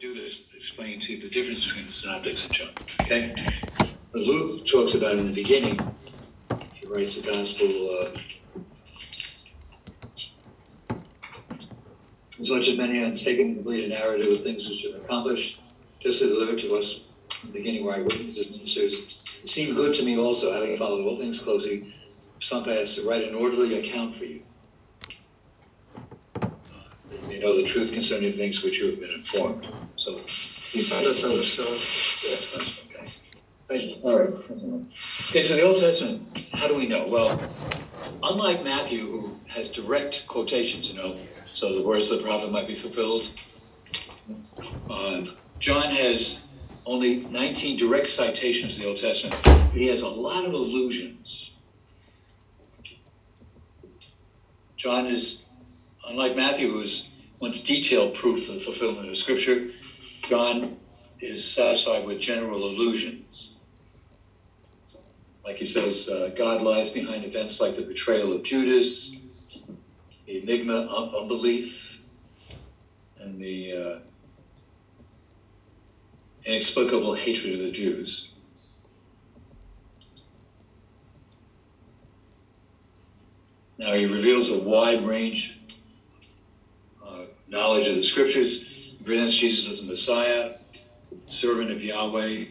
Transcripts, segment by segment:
Do this, explain to you the difference between the synoptics and John. Okay? But Luke talks about in the beginning, he writes the gospel. Uh, as much as many have taken complete narrative of things which have been accomplished, just as delivered to us in the beginning where I witnesses ministers. It seemed good to me also, having followed all things closely, some has to write an orderly account for you. That you know the truth concerning things which you have been informed. So, these are the Okay. All right. Okay, so the Old Testament, how do we know? Well, unlike Matthew, who has direct quotations, you know, so the words of the prophet might be fulfilled, uh, John has only 19 direct citations of the Old Testament, but he has a lot of allusions. John is, unlike Matthew, who wants detailed proof of the fulfillment of Scripture, John is satisfied with general allusions. Like he says, uh, God lies behind events like the betrayal of Judas, the enigma of unbelief, and the uh, inexplicable hatred of the Jews. Now he reveals a wide range knowledge of the scriptures. Presents Jesus as the Messiah, servant of Yahweh,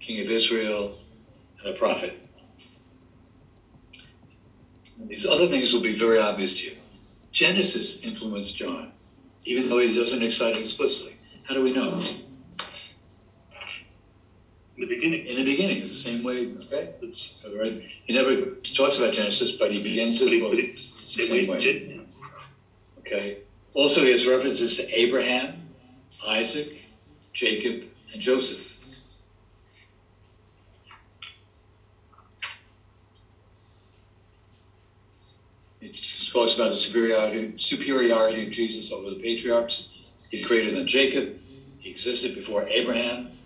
King of Israel, and a prophet. These other things will be very obvious to you. Genesis influenced John, even though he doesn't excite explicitly. How do we know? In the beginning. In the beginning, it's the same way. Okay, that's right. He never talks about Genesis, but he begins his book the same way. Okay. Also, he has references to Abraham, Isaac, Jacob, and Joseph. It talks about the superiority, superiority of Jesus over the patriarchs. He created than Jacob. He existed before Abraham.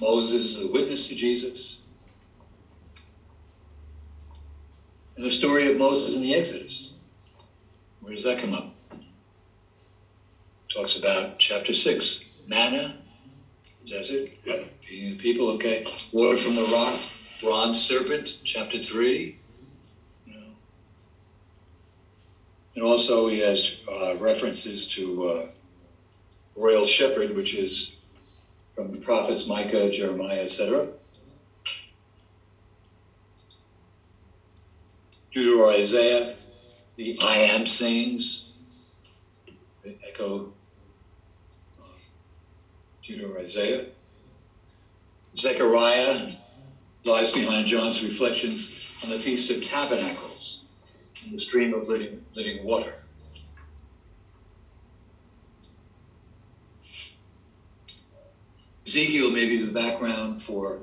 Moses is a witness to Jesus. And the story of Moses in the Exodus. Where does that come up? Talks about chapter 6, manna, desert, feeding the people, okay. Water from the rock, bronze serpent, chapter 3. And also he has uh, references to uh, royal shepherd, which is from the prophets Micah, Jeremiah, etc. Deutero Isaiah, the I am sayings, echo Deutero Isaiah. Zechariah lies behind John's reflections on the Feast of Tabernacles and the stream of living, living water. Ezekiel may be the background for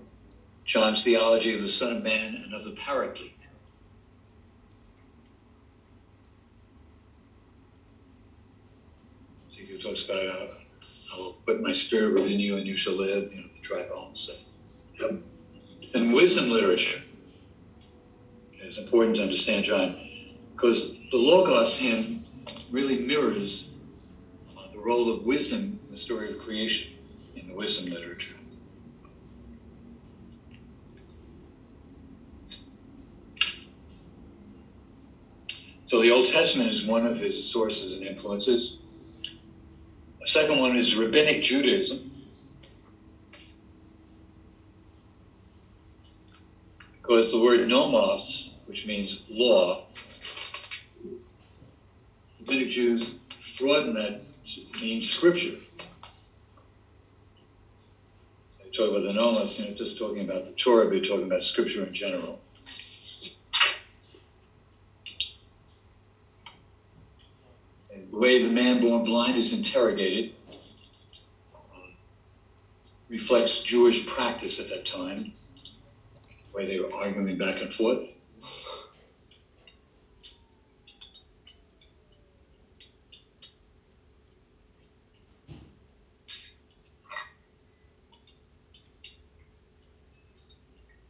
John's theology of the Son of Man and of the Paraclete. Ezekiel talks about uh, how I will put my spirit within you and you shall live, you know, the dry bones. Yep. And wisdom literature. It's important to understand John because the Logos hymn really mirrors uh, the role of wisdom in the story of creation in the wisdom literature. So the Old Testament is one of his sources and influences. The second one is rabbinic Judaism. Because the word nomos, which means law, rabbinic Jews broaden that to mean scripture. talk about the nomos, you know, just talking about the Torah, but talking about scripture in general. The way the man born blind is interrogated reflects Jewish practice at that time, way they were arguing back and forth.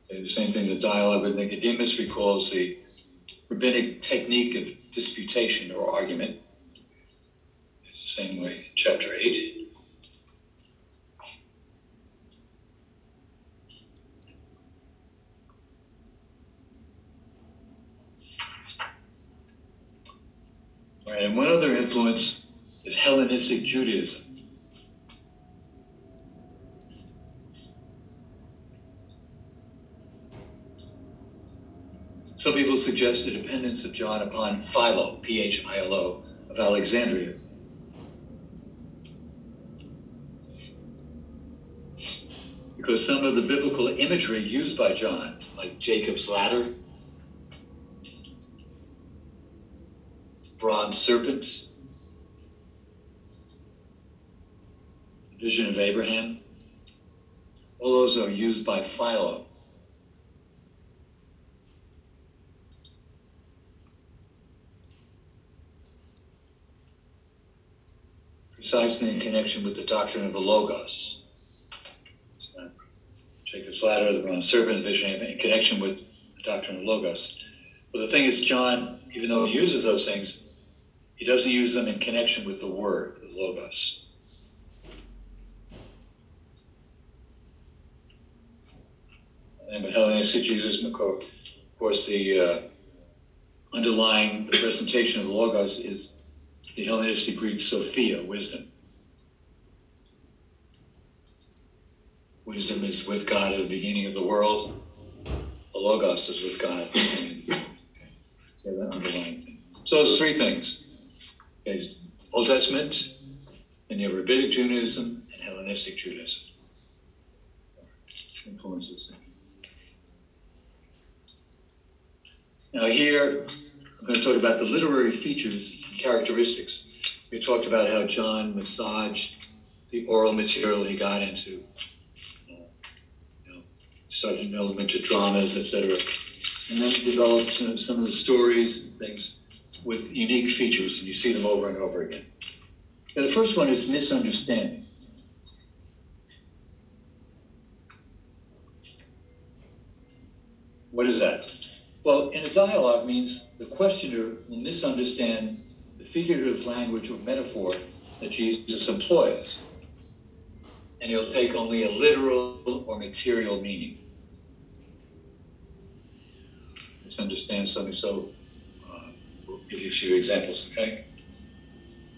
the same thing, the dialogue with Nicodemus recalls the rabbinic technique of disputation or argument. It's the same way, chapter 8. And one other influence is Hellenistic Judaism. Some people suggest the dependence of John upon Philo, P H I L O, of Alexandria. Because some of the biblical imagery used by John, like Jacob's ladder, bronze serpents, vision of Abraham, all those are used by Philo precisely in connection with the doctrine of the Logos. Jacob's ladder, the bronze serpent, vision in connection with the doctrine of Logos. But the thing is, John, even though he uses those things, he doesn't use them in connection with the Word, the Logos. With Judaism, of course, the uh, underlying the presentation of the Logos is the Hellenistic Greek Sophia, wisdom. Wisdom is with God at the beginning of the world. The Logos is with God. So that underlying thing. So three things. Okay, Old Testament, and you have Rabbinic Judaism and Hellenistic Judaism. Influences. Now here, I'm going to talk about the literary features and characteristics. We talked about how John massaged the oral material he got into, uh, you know, started to dramas, etc., and then developed know, some of the stories and things with unique features, and you see them over and over again. Now, the first one is misunderstanding. What is that? Well, in a dialogue means the questioner will misunderstand the figurative language or metaphor that Jesus employs. And he'll take only a literal or material meaning. Misunderstand something, so uh, we'll give you a few examples, okay?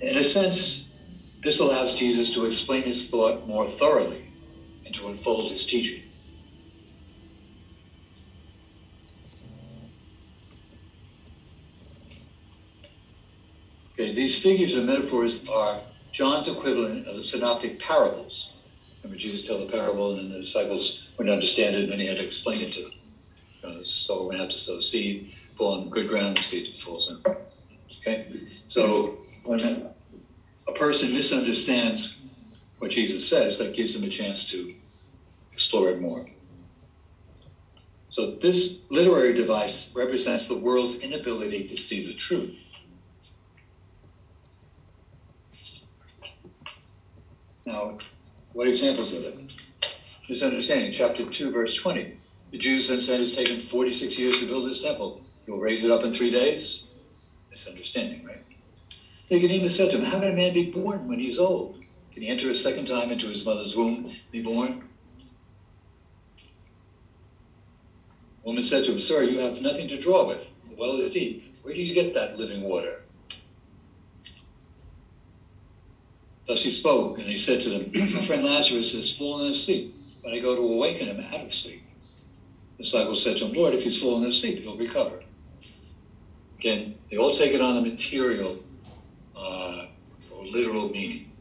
In a sense, this allows Jesus to explain his thought more thoroughly and to unfold his teaching. Okay, these figures and metaphors are John's equivalent of the synoptic parables. Remember, Jesus told a parable, and then the disciples wouldn't understand it, and then he had to explain it to them. Uh, the sower went out to sow seed, fall on good ground, the seed falls in. Okay, so when a person misunderstands what Jesus says, that gives them a chance to explore it more. So this literary device represents the world's inability to see the truth. Now, what examples of it? Misunderstanding, chapter 2, verse 20. The Jews then said it's taken 46 years to build this temple. You'll raise it up in three days? Misunderstanding, right? Nicodemus said to him, How can a man be born when he's old? Can he enter a second time into his mother's womb and be born? The woman said to him, Sir, you have nothing to draw with. The well is deep. Where do you get that living water? Thus he spoke, and he said to them, My friend Lazarus has fallen asleep, but I go to awaken him out of sleep. The disciples said to him, Lord, if he's fallen asleep, he'll recover. Again, they all take it on the material uh, or literal meaning.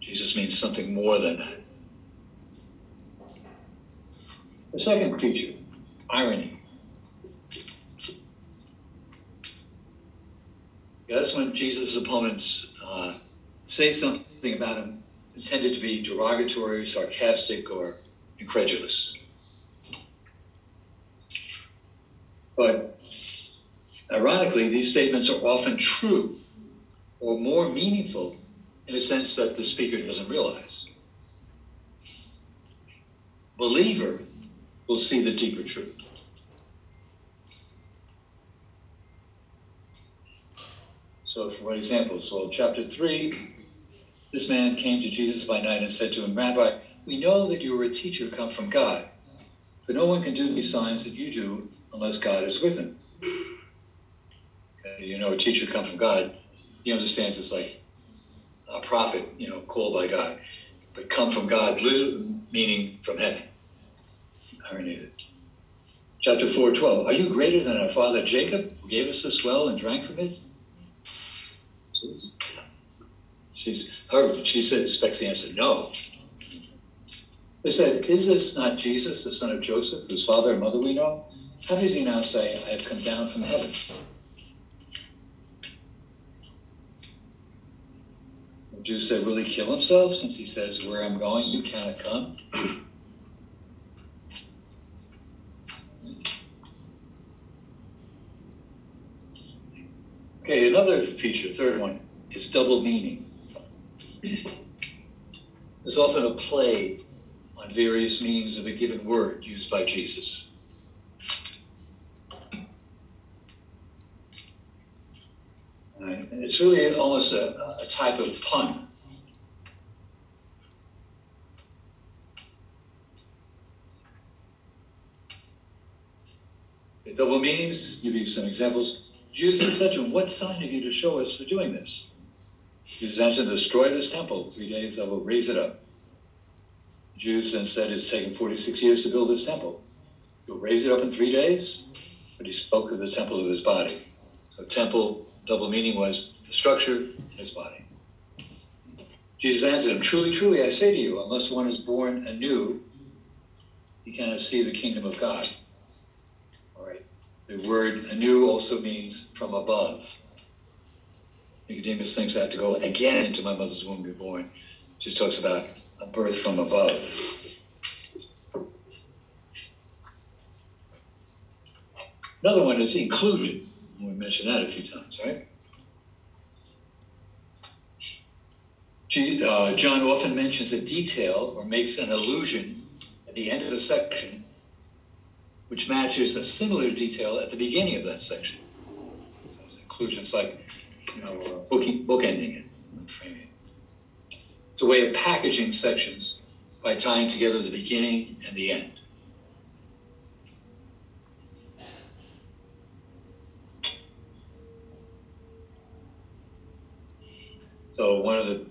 Jesus means something more than that. The second feature, irony. That's when Jesus' opponents uh, say something about him intended to be derogatory, sarcastic, or incredulous. But ironically, these statements are often true or more meaningful in a sense that the speaker doesn't realize. Believer will see the deeper truth. So, for examples, well, chapter 3, this man came to Jesus by night and said to him, Rabbi, we know that you are a teacher come from God, for no one can do these signs that you do unless God is with him. Okay, you know, a teacher come from God. he understands it's like a prophet, you know, called by God, but come from God, meaning from heaven. Marinated. Chapter 4:12. Are you greater than our father Jacob, who gave us this well and drank from it? She's her. She said, expects the answer, no. They said, Is this not Jesus, the son of Joseph, whose father and mother we know? How does he now say, I have come down from heaven? The Jews said, Will he kill himself since he says, Where I'm going, you cannot come? Okay, another feature, third one, is double meaning. There's often a play on various meanings of a given word used by Jesus. Right? And it's really almost a, a type of pun. The double meanings, give you some examples. Jesus said to him, What sign have you to show us for doing this? Jesus answered, Destroy this temple. Three days I will raise it up. Jews then said, It's taken 46 years to build this temple. He'll raise it up in three days. But he spoke of the temple of his body. So, temple, double meaning was the structure in his body. Jesus answered him, Truly, truly, I say to you, unless one is born anew, he cannot see the kingdom of God. All right. The word anew also means from above. Nicodemus thinks I have to go again into my mother's womb to be born. Just talks about a birth from above. Another one is inclusion. We mentioned that a few times, right? Uh, John often mentions a detail or makes an allusion at the end of a section, which matches a similar detail at the beginning of that section. Inclusion, it's like you know, uh, booking, bookending it, framing it. It's a way of packaging sections by tying together the beginning and the end. So one of the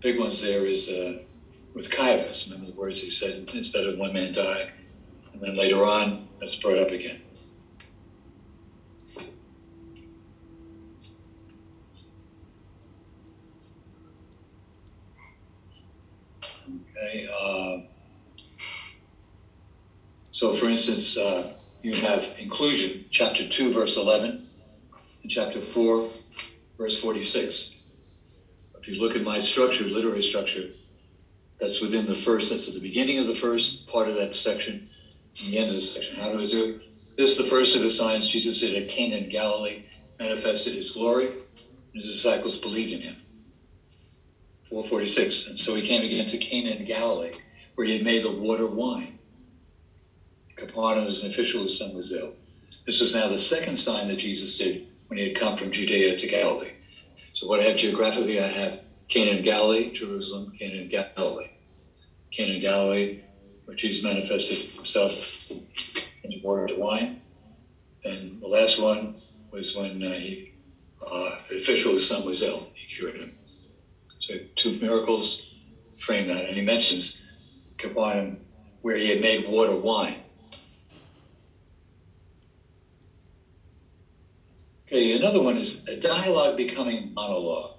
big ones there is uh, with Caiaphas. Remember the words he said, it's better one man die. And then later on, that's brought up again. Okay. Uh, so, for instance, uh, you have inclusion, chapter 2, verse 11, and chapter 4, verse 46. If you look at my structure, literary structure, that's within the first, that's at the beginning of the first part of that section, and the end of the section. How do I do it? This is the first of the signs Jesus did at Cana in Galilee, manifested his glory, and his disciples believed in him. 446. And so he came again to Cana in Galilee, where he had made the water wine. Capernaum was an official whose son was. This was now the second sign that Jesus did when he had come from Judea to Galilee. So what I have geographically, I have Cana in Galilee, Jerusalem, Cana in Galilee. Cana in Galilee, where Jesus manifested himself into water to wine. And the last one was when uh, he, uh, the official whose son was ill. He cured him. So two miracles frame that. And he mentions Capernaum where he had made water wine. Okay, another one is a dialogue becoming monologue.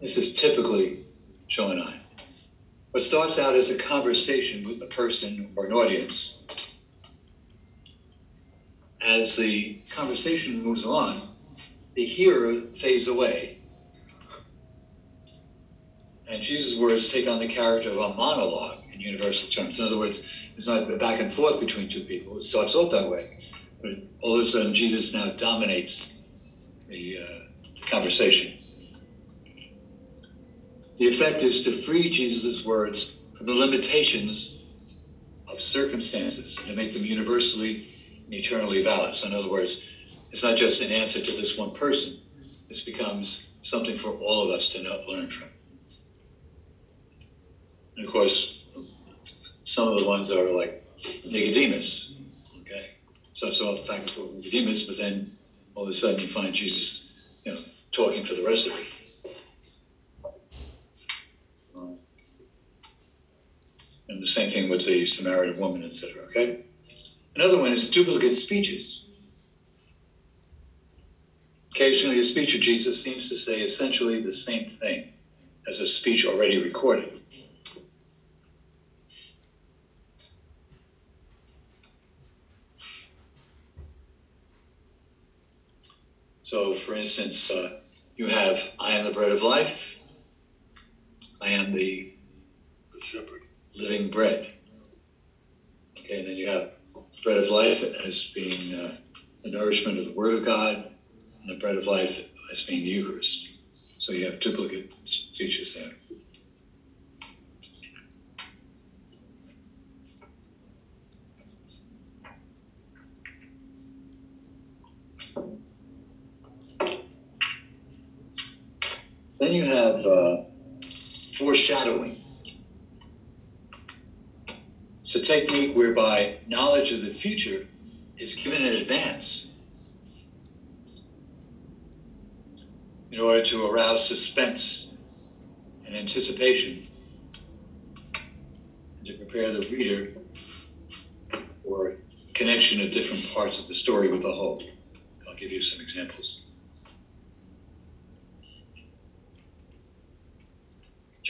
This is typically Johannine. What starts out as a conversation with a person or an audience, as the conversation moves on, the hearer fades away. And Jesus' words take on the character of a monologue in universal terms. In other words, it's not a back and forth between two people. It starts off that way. But all of a sudden, Jesus now dominates the uh, conversation. The effect is to free Jesus' words from the limitations of circumstances and to make them universally and eternally valid. So, in other words, it's not just an answer to this one person. This becomes something for all of us to know, learn from. And of course, some of the ones are like Nicodemus. Okay, so it's all back and Nicodemus, but then all of a sudden you find Jesus, you know, talking for the rest of it. and the same thing with the Samaritan woman, etc. Okay. Another one is duplicate speeches. Occasionally, a speech of Jesus seems to say essentially the same thing as a speech already recorded. So, for instance, uh, you have, I am the bread of life. I am the shepherd, living bread. Okay, and then you have bread of life as being uh, the nourishment of the Word of God, and the bread of life as being the Eucharist. So you have duplicate speeches there. Have uh, foreshadowing. It's a technique whereby knowledge of the future is given in advance in order to arouse suspense and anticipation and to prepare the reader for connection of different parts of the story with the whole. I'll give you some examples.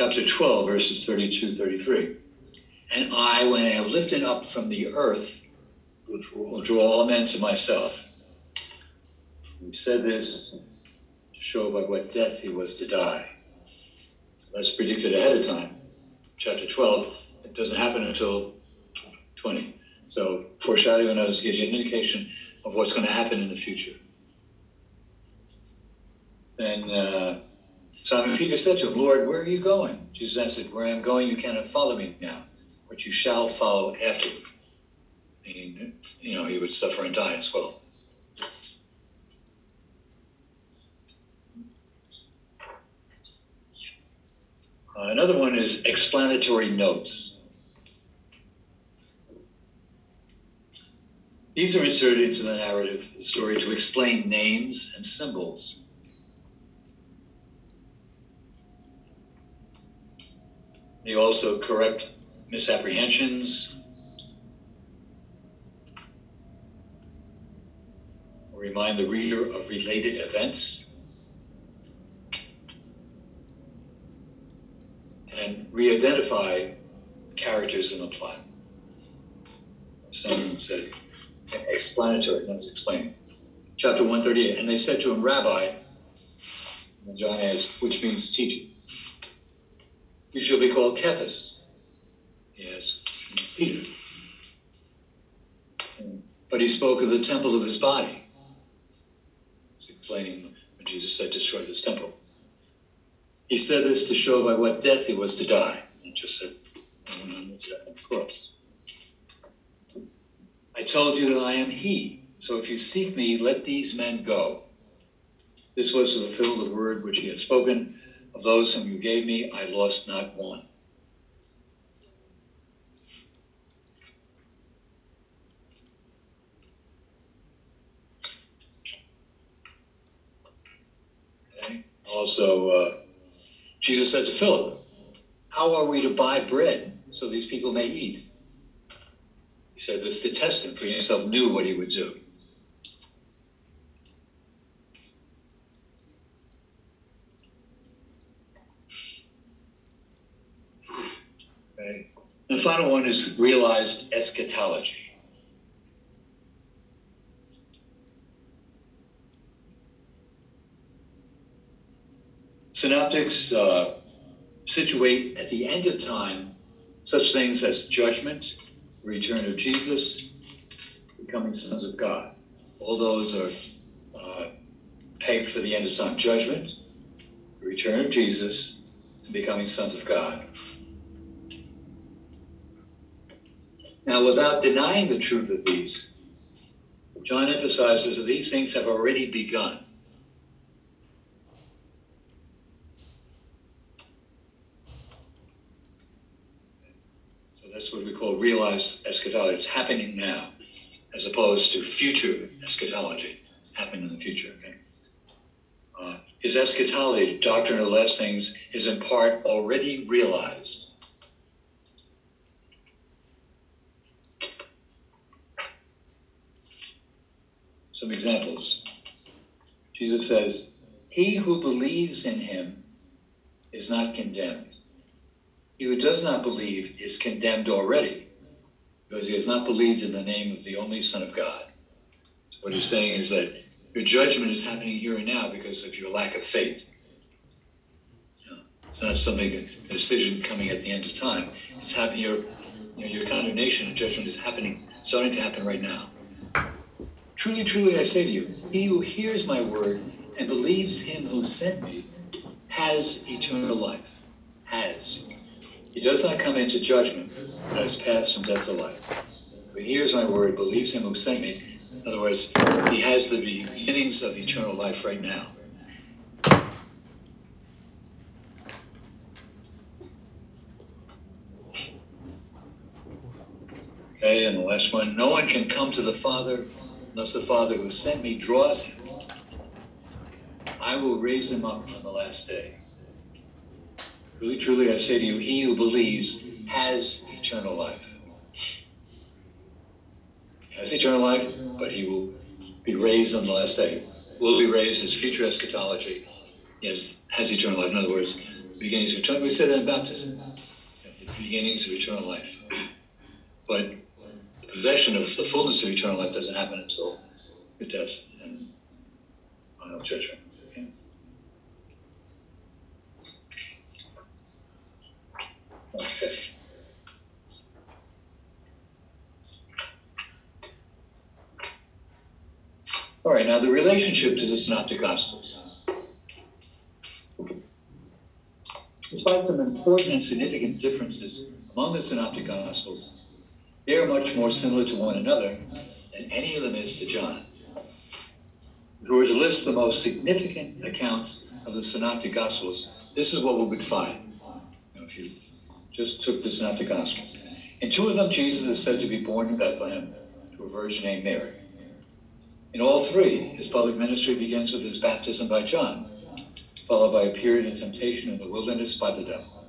Chapter 12, verses 32 33. And I, when I have lifted up from the earth, will draw all men to myself. He said this to show by what death he was to die. That's predicted ahead of time. Chapter 12, it doesn't happen until 20. So foreshadowing us gives you an indication of what's going to happen in the future. Then uh, Simon Peter said to him, Lord, where are you going? Jesus answered, Where I am going, you cannot follow me now, but you shall follow afterward. Meaning, you know, he would suffer and die as well. Uh, another one is explanatory notes. These are inserted into the narrative, story, to explain names and symbols They also correct misapprehensions, remind the reader of related events, and re identify characters in the plot. Someone said, explanatory, not explaining. Chapter 138, and they said to him, Rabbi, and John which means teacher. You shall be called Cephas. Yes, Peter. But he spoke of the temple of his body. He's explaining when Jesus said, destroy this temple. He said this to show by what death he was to die. He just said, on the. I told you that I am he. So if you seek me, let these men go. This was to fulfill the word which he had spoken. Of those whom you gave me, I lost not one. Also, uh, Jesus said to Philip, How are we to buy bread so these people may eat? He said this to test him, for he himself knew what he would do. Final one is realized eschatology. Synoptics uh, situate at the end of time such things as judgment, return of Jesus, becoming sons of God. All those are uh, pegged for the end of time. Judgment, return of Jesus, and becoming sons of God. Now, without denying the truth of these, John emphasizes that these things have already begun. So that's what we call realized eschatology. It's happening now, as opposed to future eschatology. happening in the future. Okay? Uh, his eschatology, doctrine of the last things, is in part already realized. Some examples. Jesus says, He who believes in him is not condemned. He who does not believe is condemned already because he has not believed in the name of the only Son of God. What he's saying is that your judgment is happening here and now because of your lack of faith. it's not something, a decision coming at the end of time. It's happening, your, your condemnation and judgment is happening, starting to happen right now. Truly, truly, I say to you, he who hears my word and believes him who sent me has eternal life. Has. He does not come into judgment, but has passed from death to life. Who hears my word, believes him who sent me. In other words, he has the beginnings of eternal life right now. Okay, and the last one no one can come to the Father unless the Father who sent me draws him. I will raise him up on the last day. Truly, truly, I say to you, he who believes has eternal life. Has eternal life, but he will be raised on the last day. Will be raised as future eschatology. Yes, has eternal life. In other words, beginnings of eternal. We said that in baptism. The beginnings of eternal life. But possession of the fullness of eternal life doesn't happen until the death and final judgment. Okay. All right, now the relationship to the Synoptic Gospels. Despite some important and significant differences among the Synoptic Gospels, they are much more similar to one another than any of them is to John. If we were to list the most significant accounts of the Synoptic Gospels, this is what we would find. You know, if you just took the Synoptic Gospels. In two of them, Jesus is said to be born in Bethlehem to a virgin named Mary. In all three, his public ministry begins with his baptism by John, followed by a period of temptation in the wilderness by the devil.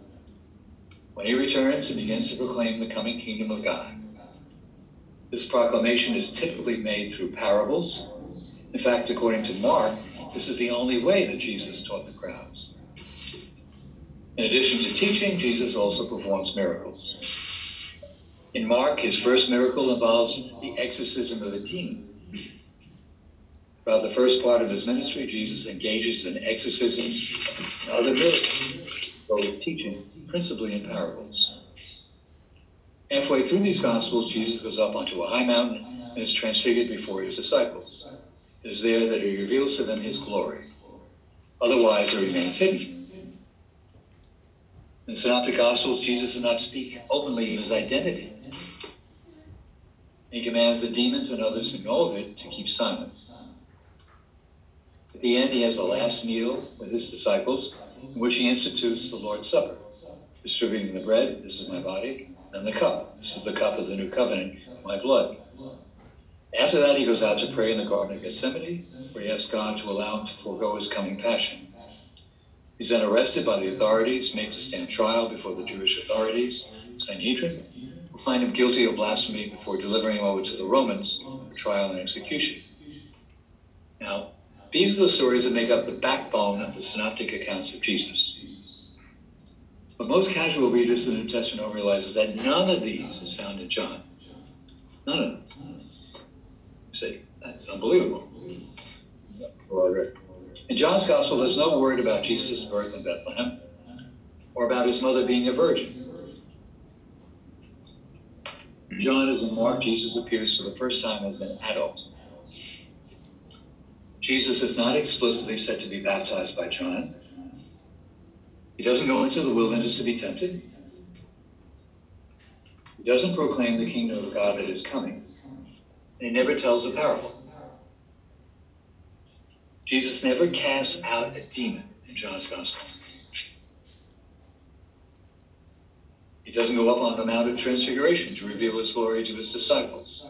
When he returns, he begins to proclaim the coming kingdom of God. This proclamation is typically made through parables. In fact, according to Mark, this is the only way that Jesus taught the crowds. In addition to teaching, Jesus also performs miracles. In Mark, his first miracle involves the exorcism of a demon. Throughout the first part of his ministry, Jesus engages in exorcisms and other miracles, as teaching, principally in parables. Halfway through these Gospels, Jesus goes up onto a high mountain and is transfigured before his disciples. It is there that he reveals to them his glory. Otherwise, it remains hidden. In the Synoptic Gospels, Jesus does not speak openly of his identity. He commands the demons and others who know of it to keep silent. At the end, he has a last meal with his disciples, in which he institutes the Lord's Supper, distributing the bread, this is my body, and the cup, this is the cup of the new covenant, my blood. After that, he goes out to pray in the Garden of Gethsemane, where he asks God to allow him to forego his coming passion. He's then arrested by the authorities, made to stand trial before the Jewish authorities, Sanhedrin, who find him guilty of blasphemy before delivering him over to the Romans for trial and execution. Now, these are the stories that make up the backbone of the synoptic accounts of Jesus. But most casual readers of the New Testament don't realize is that none of these is found in John. None of them. You that's unbelievable. In John's Gospel, there's no word about Jesus' birth in Bethlehem or about his mother being a virgin. John is in Mark, Jesus appears for the first time as an adult. Jesus is not explicitly said to be baptized by John. He doesn't go into the wilderness to be tempted. He doesn't proclaim the kingdom of God that is coming. And he never tells a parable. Jesus never casts out a demon in John's Gospel. He doesn't go up on the Mount of Transfiguration to reveal his glory to his disciples.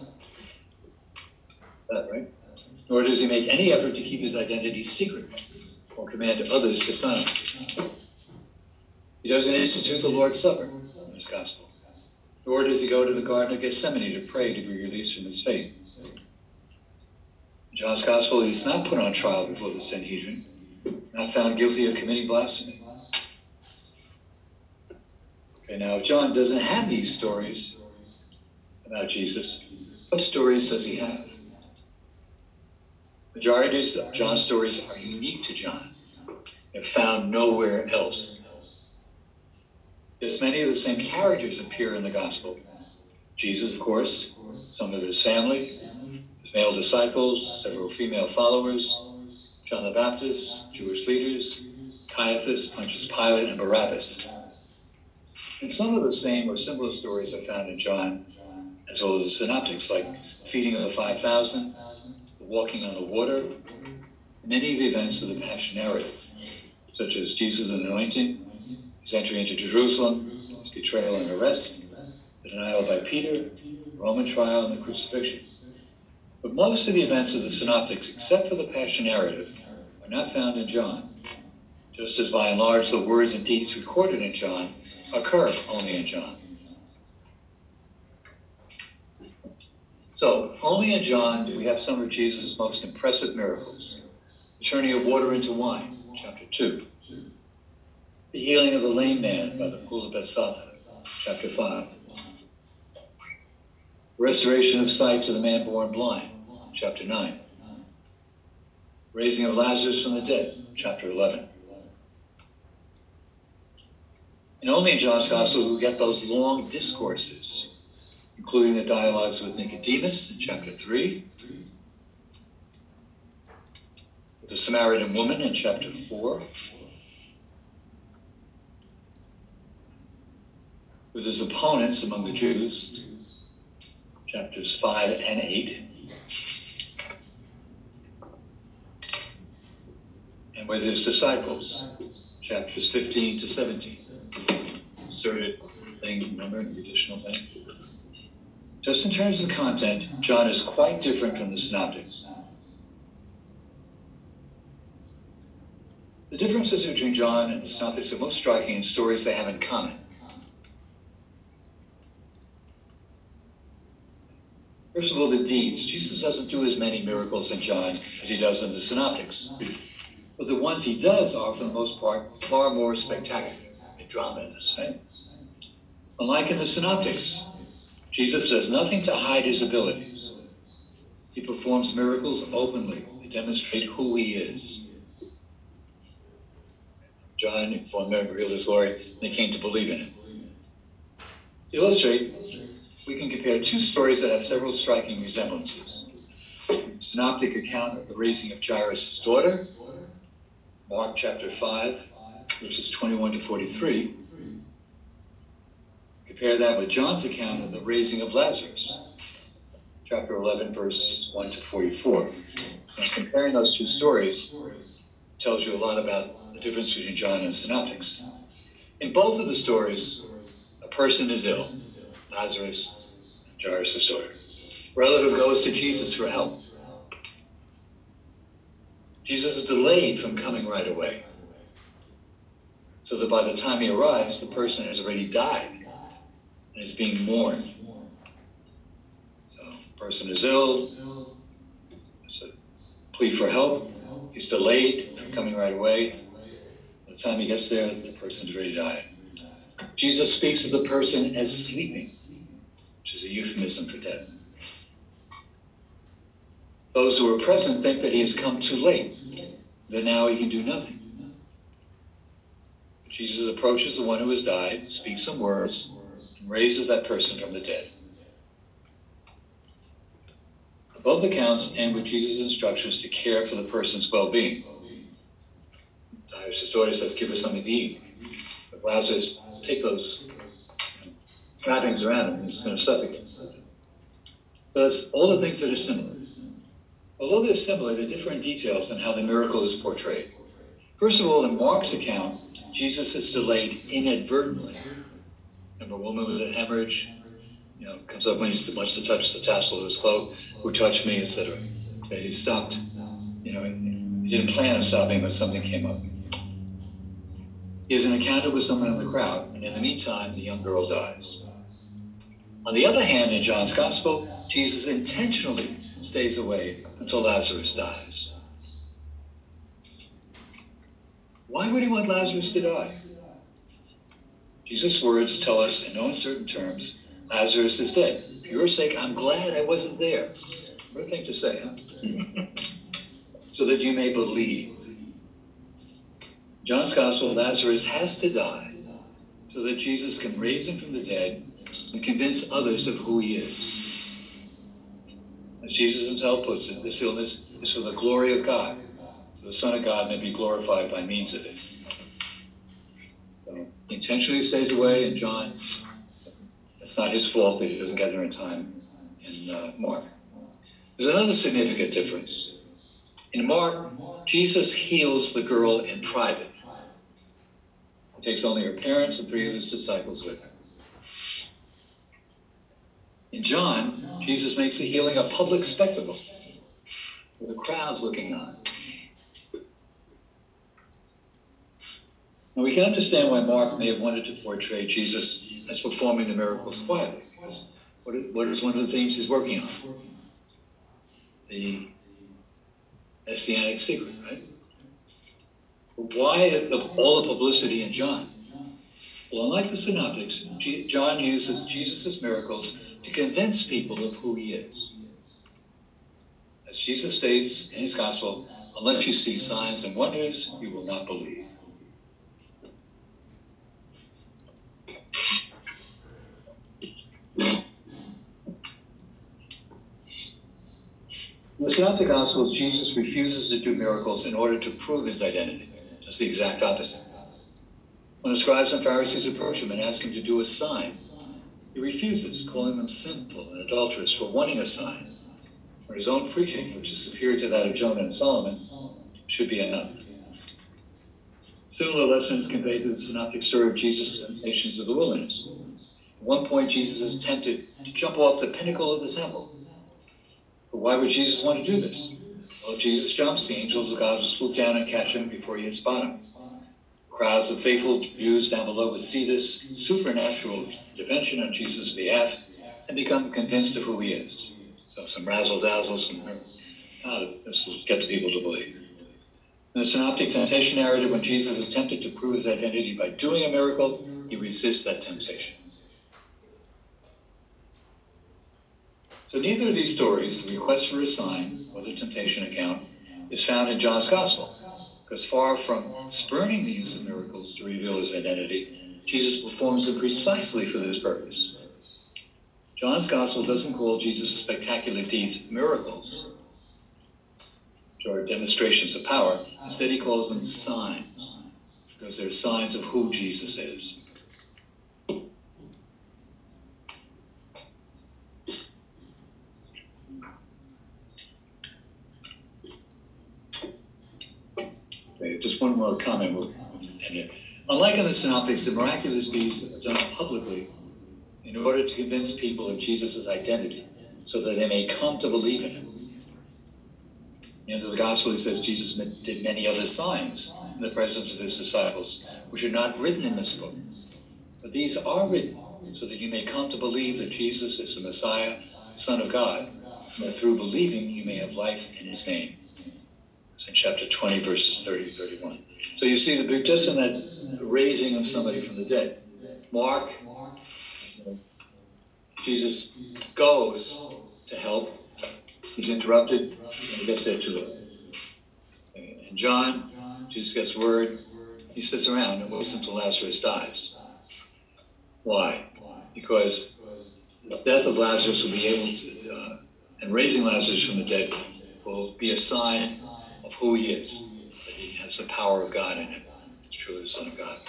That right? nor does he make any effort to keep his identity secret or command others to sign. He doesn't institute the Lord's Supper in his gospel, nor does he go to the Garden of Gethsemane to pray to be released from his fate. In John's gospel, he's not put on trial before the Sanhedrin, not found guilty of committing blasphemy. Okay, now if John doesn't have these stories about Jesus, what stories does he have? Majority of John's stories are unique to John. They're found nowhere else. Yes, many of the same characters appear in the gospel. Jesus, of course, some of his family, his male disciples, several female followers, John the Baptist, Jewish leaders, Caiaphas, Pontius Pilate, and Barabbas. And some of the same or similar stories are found in John, as well as the synoptics, like feeding of the 5,000, walking on the water, many of the events of the Passion narrative, such as Jesus' anointing, his entry into Jerusalem, his betrayal and arrest, the denial by Peter, Roman trial, and the crucifixion. But most of the events of the Synoptics, except for the Passion narrative, are not found in John, just as by and large the words and deeds recorded in John occur only in John. So, only in John do we have some of Jesus' most impressive miracles the turning of water into wine, chapter 2, the healing of the lame man by the pool of Bethsaida, chapter 5. Restoration of sight to the man born blind, chapter 9. Raising of Lazarus from the dead, chapter 11. And only in John's Gospel do we get those long discourses, including the dialogues with Nicodemus in chapter 3, with the Samaritan woman in chapter 4, with his opponents among the Jews, chapters 5 and 8, and with his disciples, chapters 15 to 17. Inserted thing, remember, the additional thing. Just in terms of content, John is quite different from the synoptics. The differences between John and the synoptics are most striking in stories they have in common. First of all, the deeds. Jesus doesn't do as many miracles in John as he does in the synoptics. But the ones he does are, for the most part, far more spectacular and dramatized, right? Unlike in the synoptics, Jesus does nothing to hide his abilities. He performs miracles openly to demonstrate who he is. John informed men revealed his glory, and they came to believe in him. To illustrate, we can compare two stories that have several striking resemblances. synoptic account of the raising of Jairus' daughter, Mark chapter 5, verses 21 to 43. Compare that with John's account of the raising of Lazarus, chapter 11, verse 1 to 44. And comparing those two stories tells you a lot about the difference between John and Synoptics. In both of the stories, a person is ill, Lazarus, Jairus' daughter. Relative goes to Jesus for help. Jesus is delayed from coming right away, so that by the time he arrives, the person has already died and is being mourned. So, person is ill, it's a plea for help. He's delayed from coming right away. By the time he gets there, the person's already died. Jesus speaks of the person as sleeping which is a euphemism for death. Those who are present think that he has come too late, that now he can do nothing. But Jesus approaches the one who has died, speaks some words, and raises that person from the dead. Both accounts end with Jesus' instructions to care for the person's well being. Jairus' daughter says, Give us something to eat. With Lazarus, take those wrappings around him, he's going to suffocate. So it's all the things that are similar. Although they're similar, they're different details on how the miracle is portrayed. First of all, in Mark's account, Jesus is delayed inadvertently. Remember, a woman with a hemorrhage, you know, comes up when he wants to touch the tassel of his cloak, who touched me, etc. that he stopped, you know, he didn't plan on stopping, but something came up. He has an encounter with someone in the crowd, and in the meantime, the young girl dies. On the other hand, in John's Gospel, Jesus intentionally stays away until Lazarus dies. Why would he want Lazarus to die? Jesus' words tell us in no uncertain terms Lazarus is dead. For your sake, I'm glad I wasn't there. What a thing to say, huh? so that you may believe. John's Gospel, Lazarus has to die so that Jesus can raise him from the dead and convince others of who he is. As Jesus himself puts it, this illness is for the glory of God, so the Son of God may be glorified by means of it. So he intentionally stays away, and John, it's not his fault that he doesn't get there in time in uh, Mark. There's another significant difference. In Mark, Jesus heals the girl in private. He takes only her parents and three of his disciples with him. In John, Jesus makes the healing a public spectacle with the crowds looking on. Now we can understand why Mark may have wanted to portray Jesus as performing the miracles quietly, what is one of the themes he's working on? The messianic secret, right? Why all the publicity in John? Well, unlike the synoptics, John uses Jesus' miracles to convince people of who he is. As Jesus states in his gospel, unless you see signs and wonders, you will not believe. In the Synoptic Gospels, Jesus refuses to do miracles in order to prove his identity. It's the exact opposite. When the scribes and Pharisees approach him and ask him to do a sign, he refuses, calling them sinful and adulterous for wanting a sign. For his own preaching, which is superior to that of Jonah and Solomon, should be enough. Similar lessons conveyed to the synoptic story of Jesus' temptations of the wilderness. At one point, Jesus is tempted to jump off the pinnacle of the temple. But why would Jesus want to do this? Well, if Jesus jumps, the angels of God will swoop down and catch him before he hits bottom. Crowds of faithful Jews down below would see this supernatural intervention on Jesus' behalf and become convinced of who he is. So some razzle dazzle, some uh, this will get the people to believe. In the synoptic temptation narrative, when Jesus attempted to prove his identity by doing a miracle, he resists that temptation. So neither of these stories, the request for a sign or the temptation account, is found in John's Gospel because far from spurning the use of miracles to reveal his identity, Jesus performs them precisely for this purpose. John's gospel doesn't call Jesus' spectacular deeds miracles, are demonstrations of power. Instead, he calls them signs, because they're signs of who Jesus is. just one more comment. We'll end it. Unlike in the Synoptics, the miraculous deeds are done publicly in order to convince people of Jesus' identity so that they may come to believe in him. In the gospel, he says Jesus did many other signs in the presence of his disciples, which are not written in this book. But these are written so that you may come to believe that Jesus is the Messiah, Son of God, and that through believing you may have life in his name. It's in chapter 20, verses 30 to 31. So you see the big just in that raising of somebody from the dead. Mark, Jesus goes to help. He's interrupted and he gets there too late. And John, Jesus gets word. He sits around and waits until Lazarus dies. Why? Because the death of Lazarus will be able to, uh, and raising Lazarus from the dead will be a sign of who he is, that he has the power of God in him. He's truly the Son of God.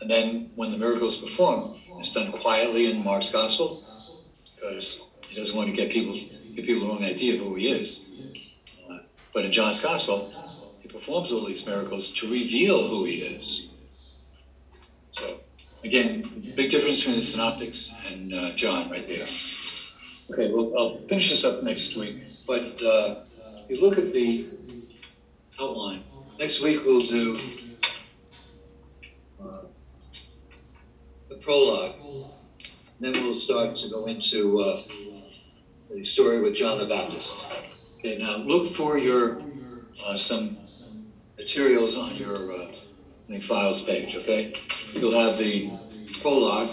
And then when the miracle is performed, it's done quietly in Mark's Gospel because he doesn't want to get people give people the wrong idea of who he is. Uh, but in John's Gospel, he performs all these miracles to reveal who he is. So again, big difference between the Synoptics and uh, John right there. Okay, well, I'll finish this up next week, but. Uh, you look at the outline, next week we'll do uh, the prologue. Then we'll start to go into uh, the story with John the Baptist. Okay, now look for your uh, some materials on your uh, the files page. Okay, you'll have the prologue.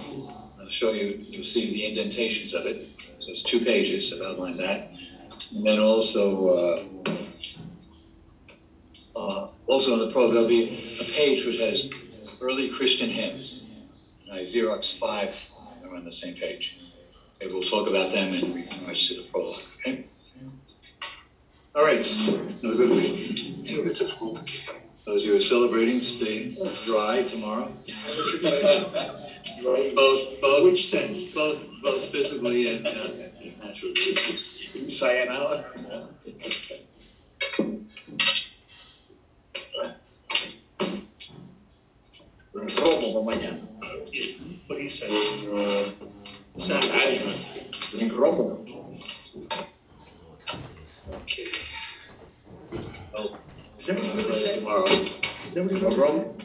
I'll show you. You'll see the indentations of it. So it's two pages. I've outlined that, and then also. Also on the prologue, there'll be a page which has early Christian hymns. And I Xerox five are on the same page. Okay, we'll talk about them and we can march to the prologue. Okay. All right. A good week. Those who are celebrating, stay dry tomorrow. both, both. Which sense? Both, both physically and uh, naturally. Sayonara. Romo pa mañana. What do you say? Saturday. In Romo. Okay. Oh, is everybody going to say tomorrow? Rome.